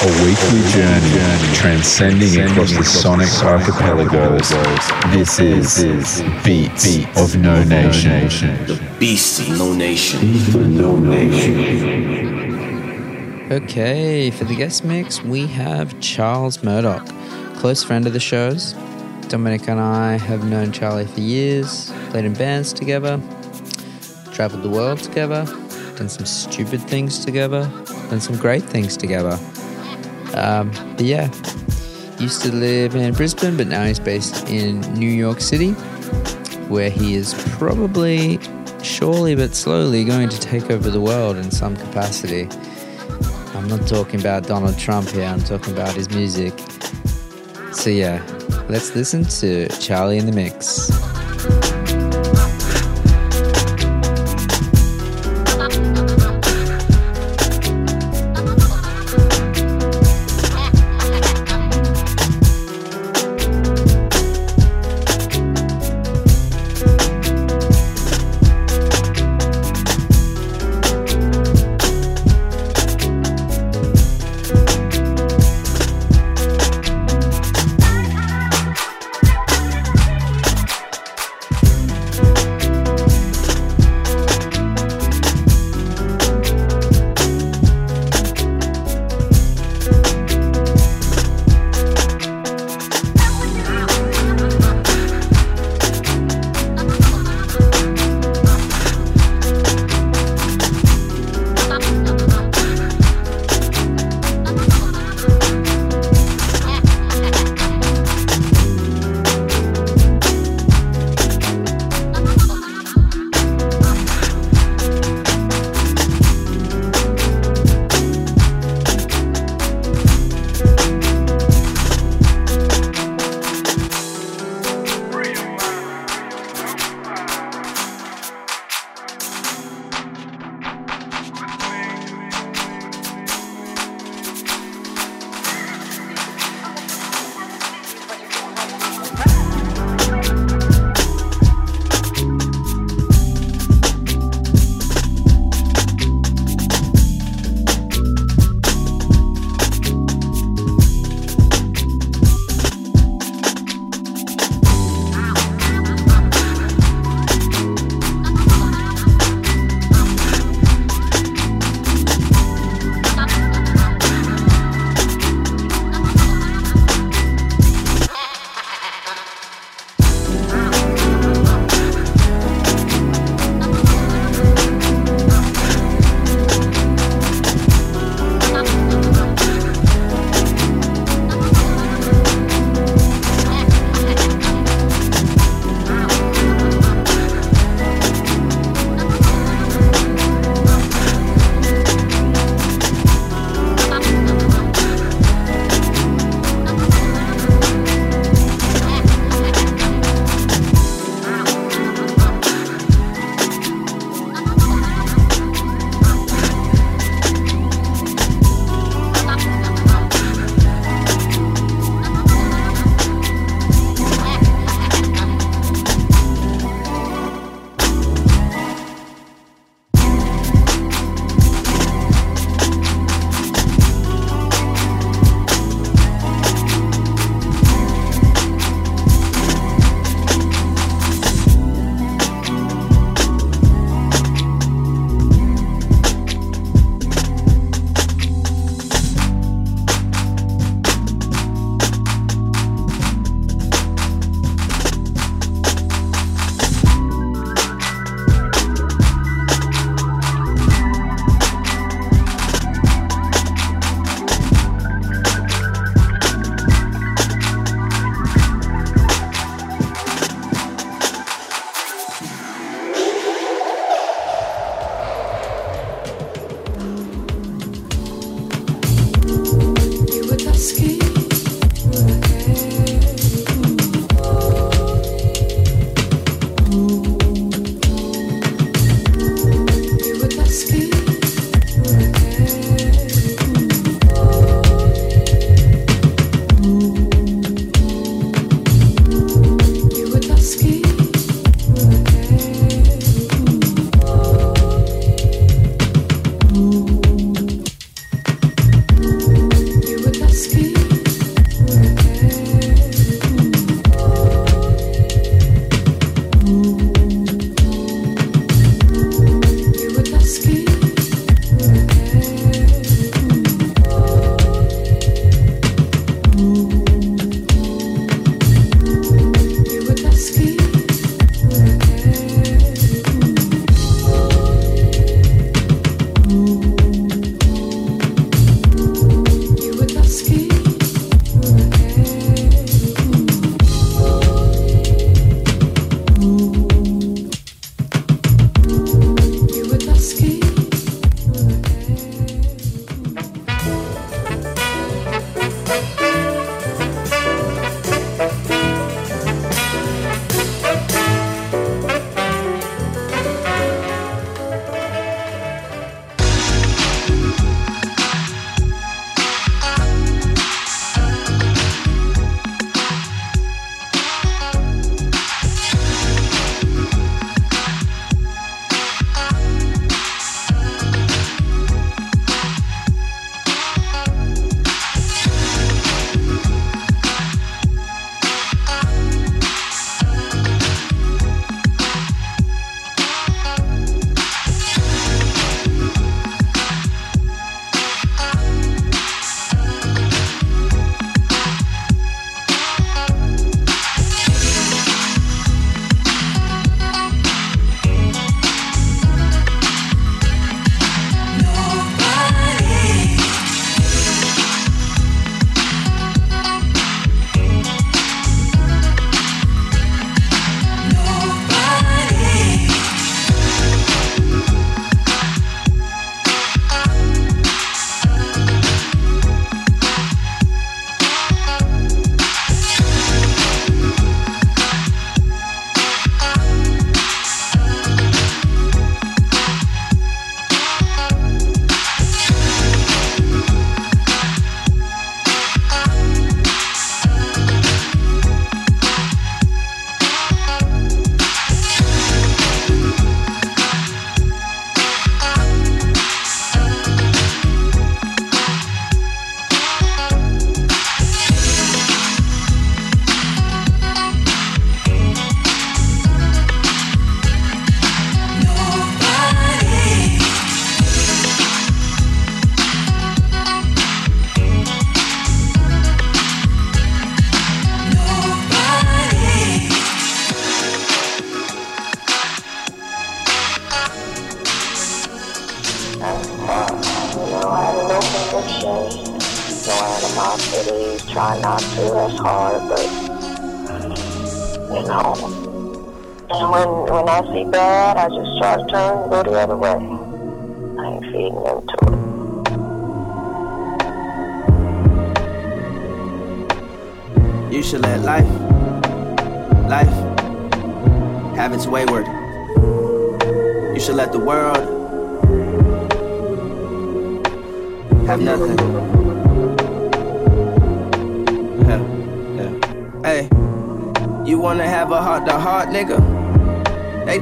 A weekly journey transcending across the sonic archipelagos. This is Beats of No Nation. The Beast of No Nation. Okay, for the guest mix, we have Charles Murdoch, close friend of the show's. Dominic and I have known Charlie for years, played in bands together, traveled the world together, done some stupid things together, done some great things together. Um, but yeah, used to live in Brisbane, but now he's based in New York City, where he is probably, surely but slowly, going to take over the world in some capacity. I'm not talking about Donald Trump here, I'm talking about his music. So yeah, let's listen to Charlie in the Mix.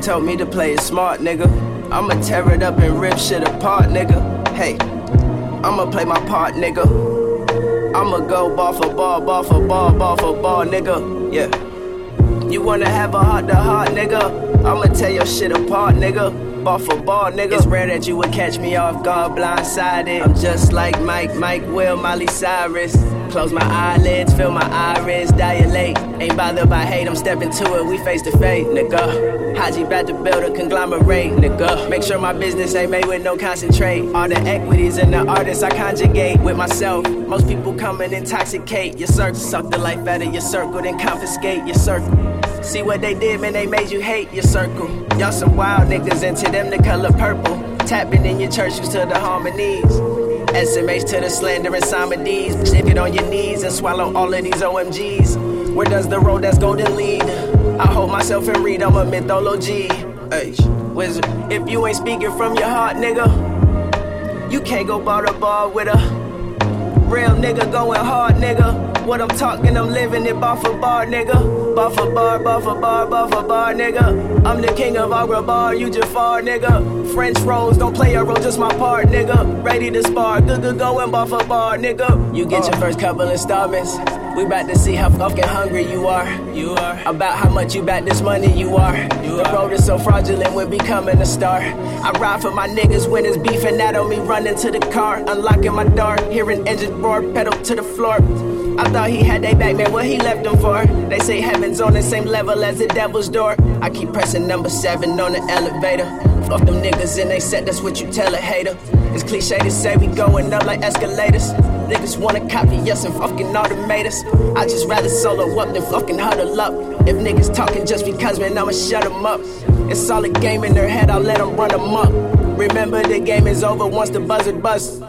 Told me to play it smart, nigga. I'ma tear it up and rip shit apart, nigga. Hey, I'ma play my part, nigga. I'ma go ball for ball, ball for ball, ball for ball, nigga. Yeah. You wanna have a heart to heart, nigga? I'ma tear your shit apart, nigga ball for ball, nigga. It's rare that you would catch me off guard, blindsided. I'm just like Mike, Mike Will, Miley Cyrus. Close my eyelids, feel my iris dilate. Ain't bothered by hate, I'm stepping to it, we face to face, nigga. Haji about to build a conglomerate, nigga. Make sure my business ain't made with no concentrate. All the equities in the artists I conjugate with myself. Most people come and intoxicate your circle. Suck the life out of your circle, then confiscate your circle. See what they did, man, they made you hate your circle. Y'all some wild niggas, into them the color purple. Tapping in your churches to the harmonies. SMH to the slander and Simon D's. Stick it on your knees and swallow all of these OMGs. Where does the road that's golden lead? I hold myself and read, I'm a mythology. H, wizard. If you ain't speaking from your heart, nigga, you can't go bar to bar with a real nigga going hard, nigga. What I'm talking, I'm living it bar for bar, nigga. Bar for bar, bar for bar, bar for bar, nigga. I'm the king of Agrabah, you Jafar, nigga. French rolls, don't play a role, just my part, nigga. Ready to spar, good, good going bar for bar, nigga. You get your uh. first couple installments. We about to see how fucking hungry you are. You are. About how much you bet this money you are. You the road is so fraudulent, we're becoming a star. I ride for my niggas when it's beefing that on me, running to the car, unlocking my door, hearing engine roar, pedal to the floor. I thought he had they back, man, what he left them for? They say heaven's on the same level as the devil's door. I keep pressing number seven on the elevator. Fuck them niggas and they said that's what you tell a hater. It's cliche to say we going up like escalators. Niggas wanna copy us and fucking automate us. I just rather solo up than fucking huddle up. If niggas talking just because, man, I'ma shut them up. It's all a game in their head, I'll let them run them up. Remember, the game is over once the buzzer busts.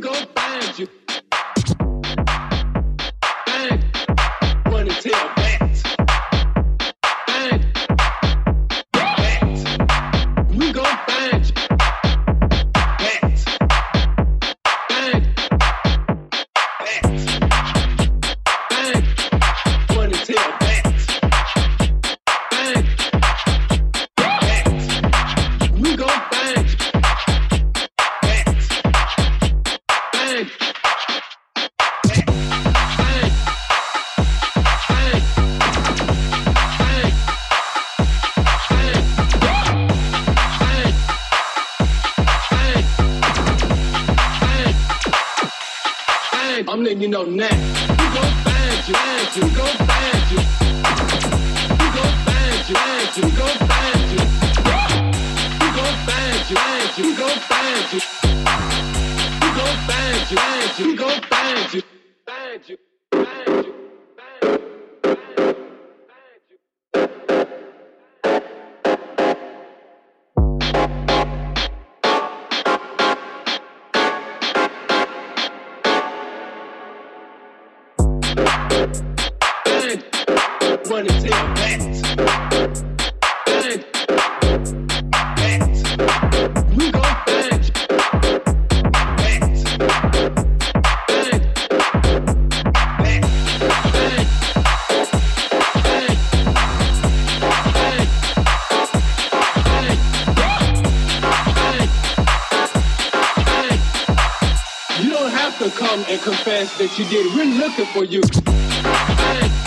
go find you. That you did. We're looking for you.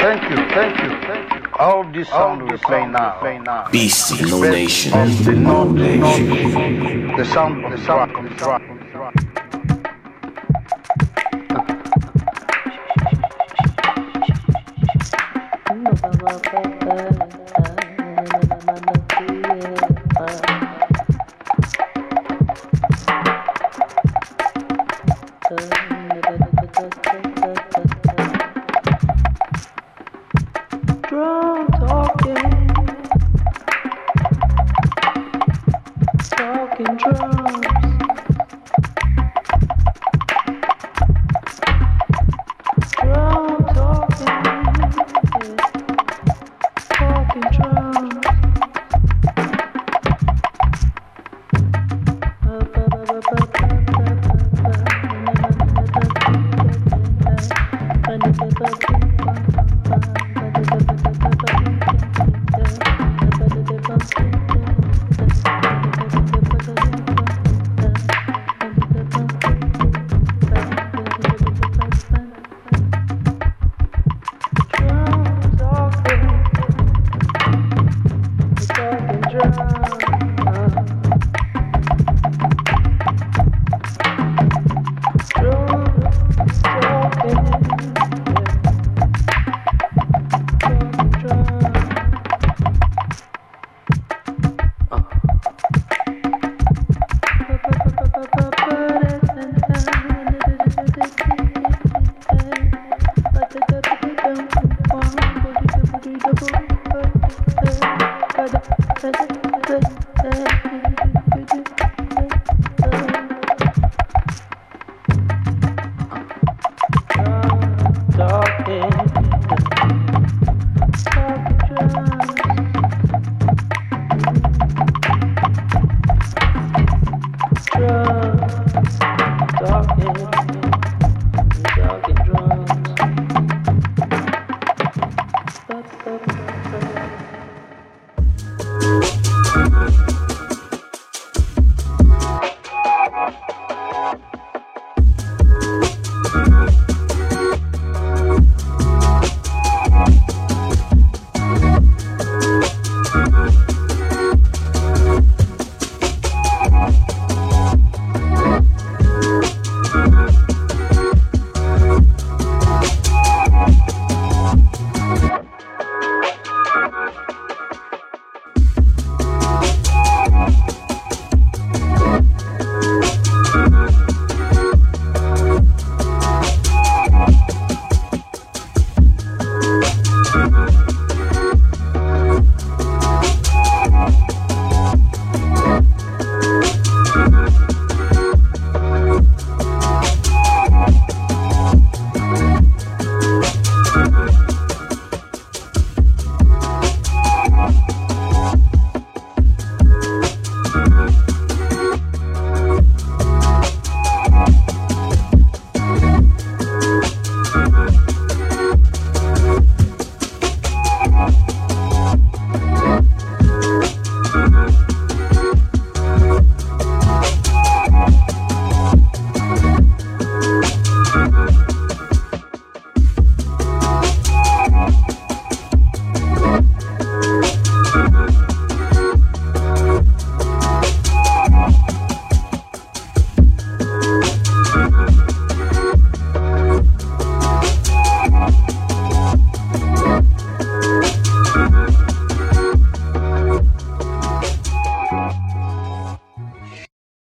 Thank you, thank you, thank you. All this sound, All we, play now. play now. BC, no nation. The, no nation. The sound, the sound, the. control.